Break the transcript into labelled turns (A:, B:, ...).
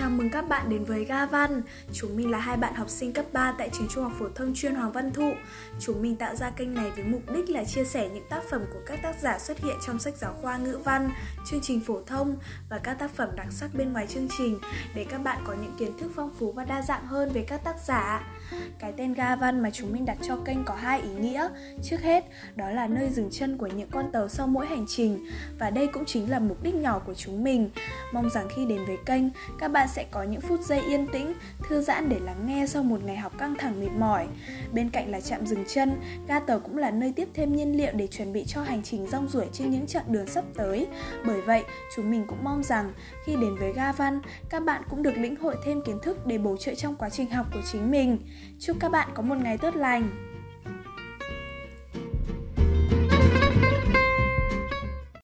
A: Chào mừng các bạn đến với Ga Văn. Chúng mình là hai bạn học sinh cấp 3 tại trường Trung học phổ thông chuyên Hoàng Văn Thụ. Chúng mình tạo ra kênh này với mục đích là chia sẻ những tác phẩm của các tác giả xuất hiện trong sách giáo khoa ngữ văn, chương trình phổ thông và các tác phẩm đặc sắc bên ngoài chương trình để các bạn có những kiến thức phong phú và đa dạng hơn về các tác giả. Cái tên Ga Văn mà chúng mình đặt cho kênh có hai ý nghĩa. Trước hết, đó là nơi dừng chân của những con tàu sau mỗi hành trình và đây cũng chính là mục đích nhỏ của chúng mình. Mong rằng khi đến với kênh, các bạn sẽ có những phút giây yên tĩnh, thư giãn để lắng nghe sau một ngày học căng thẳng mệt mỏi. Bên cạnh là trạm dừng chân, ga tàu cũng là nơi tiếp thêm nhiên liệu để chuẩn bị cho hành trình rong ruổi trên những chặng đường sắp tới. Bởi vậy, chúng mình cũng mong rằng khi đến với ga văn, các bạn cũng được lĩnh hội thêm kiến thức để bổ trợ trong quá trình học của chính mình. Chúc các bạn có một ngày tốt lành.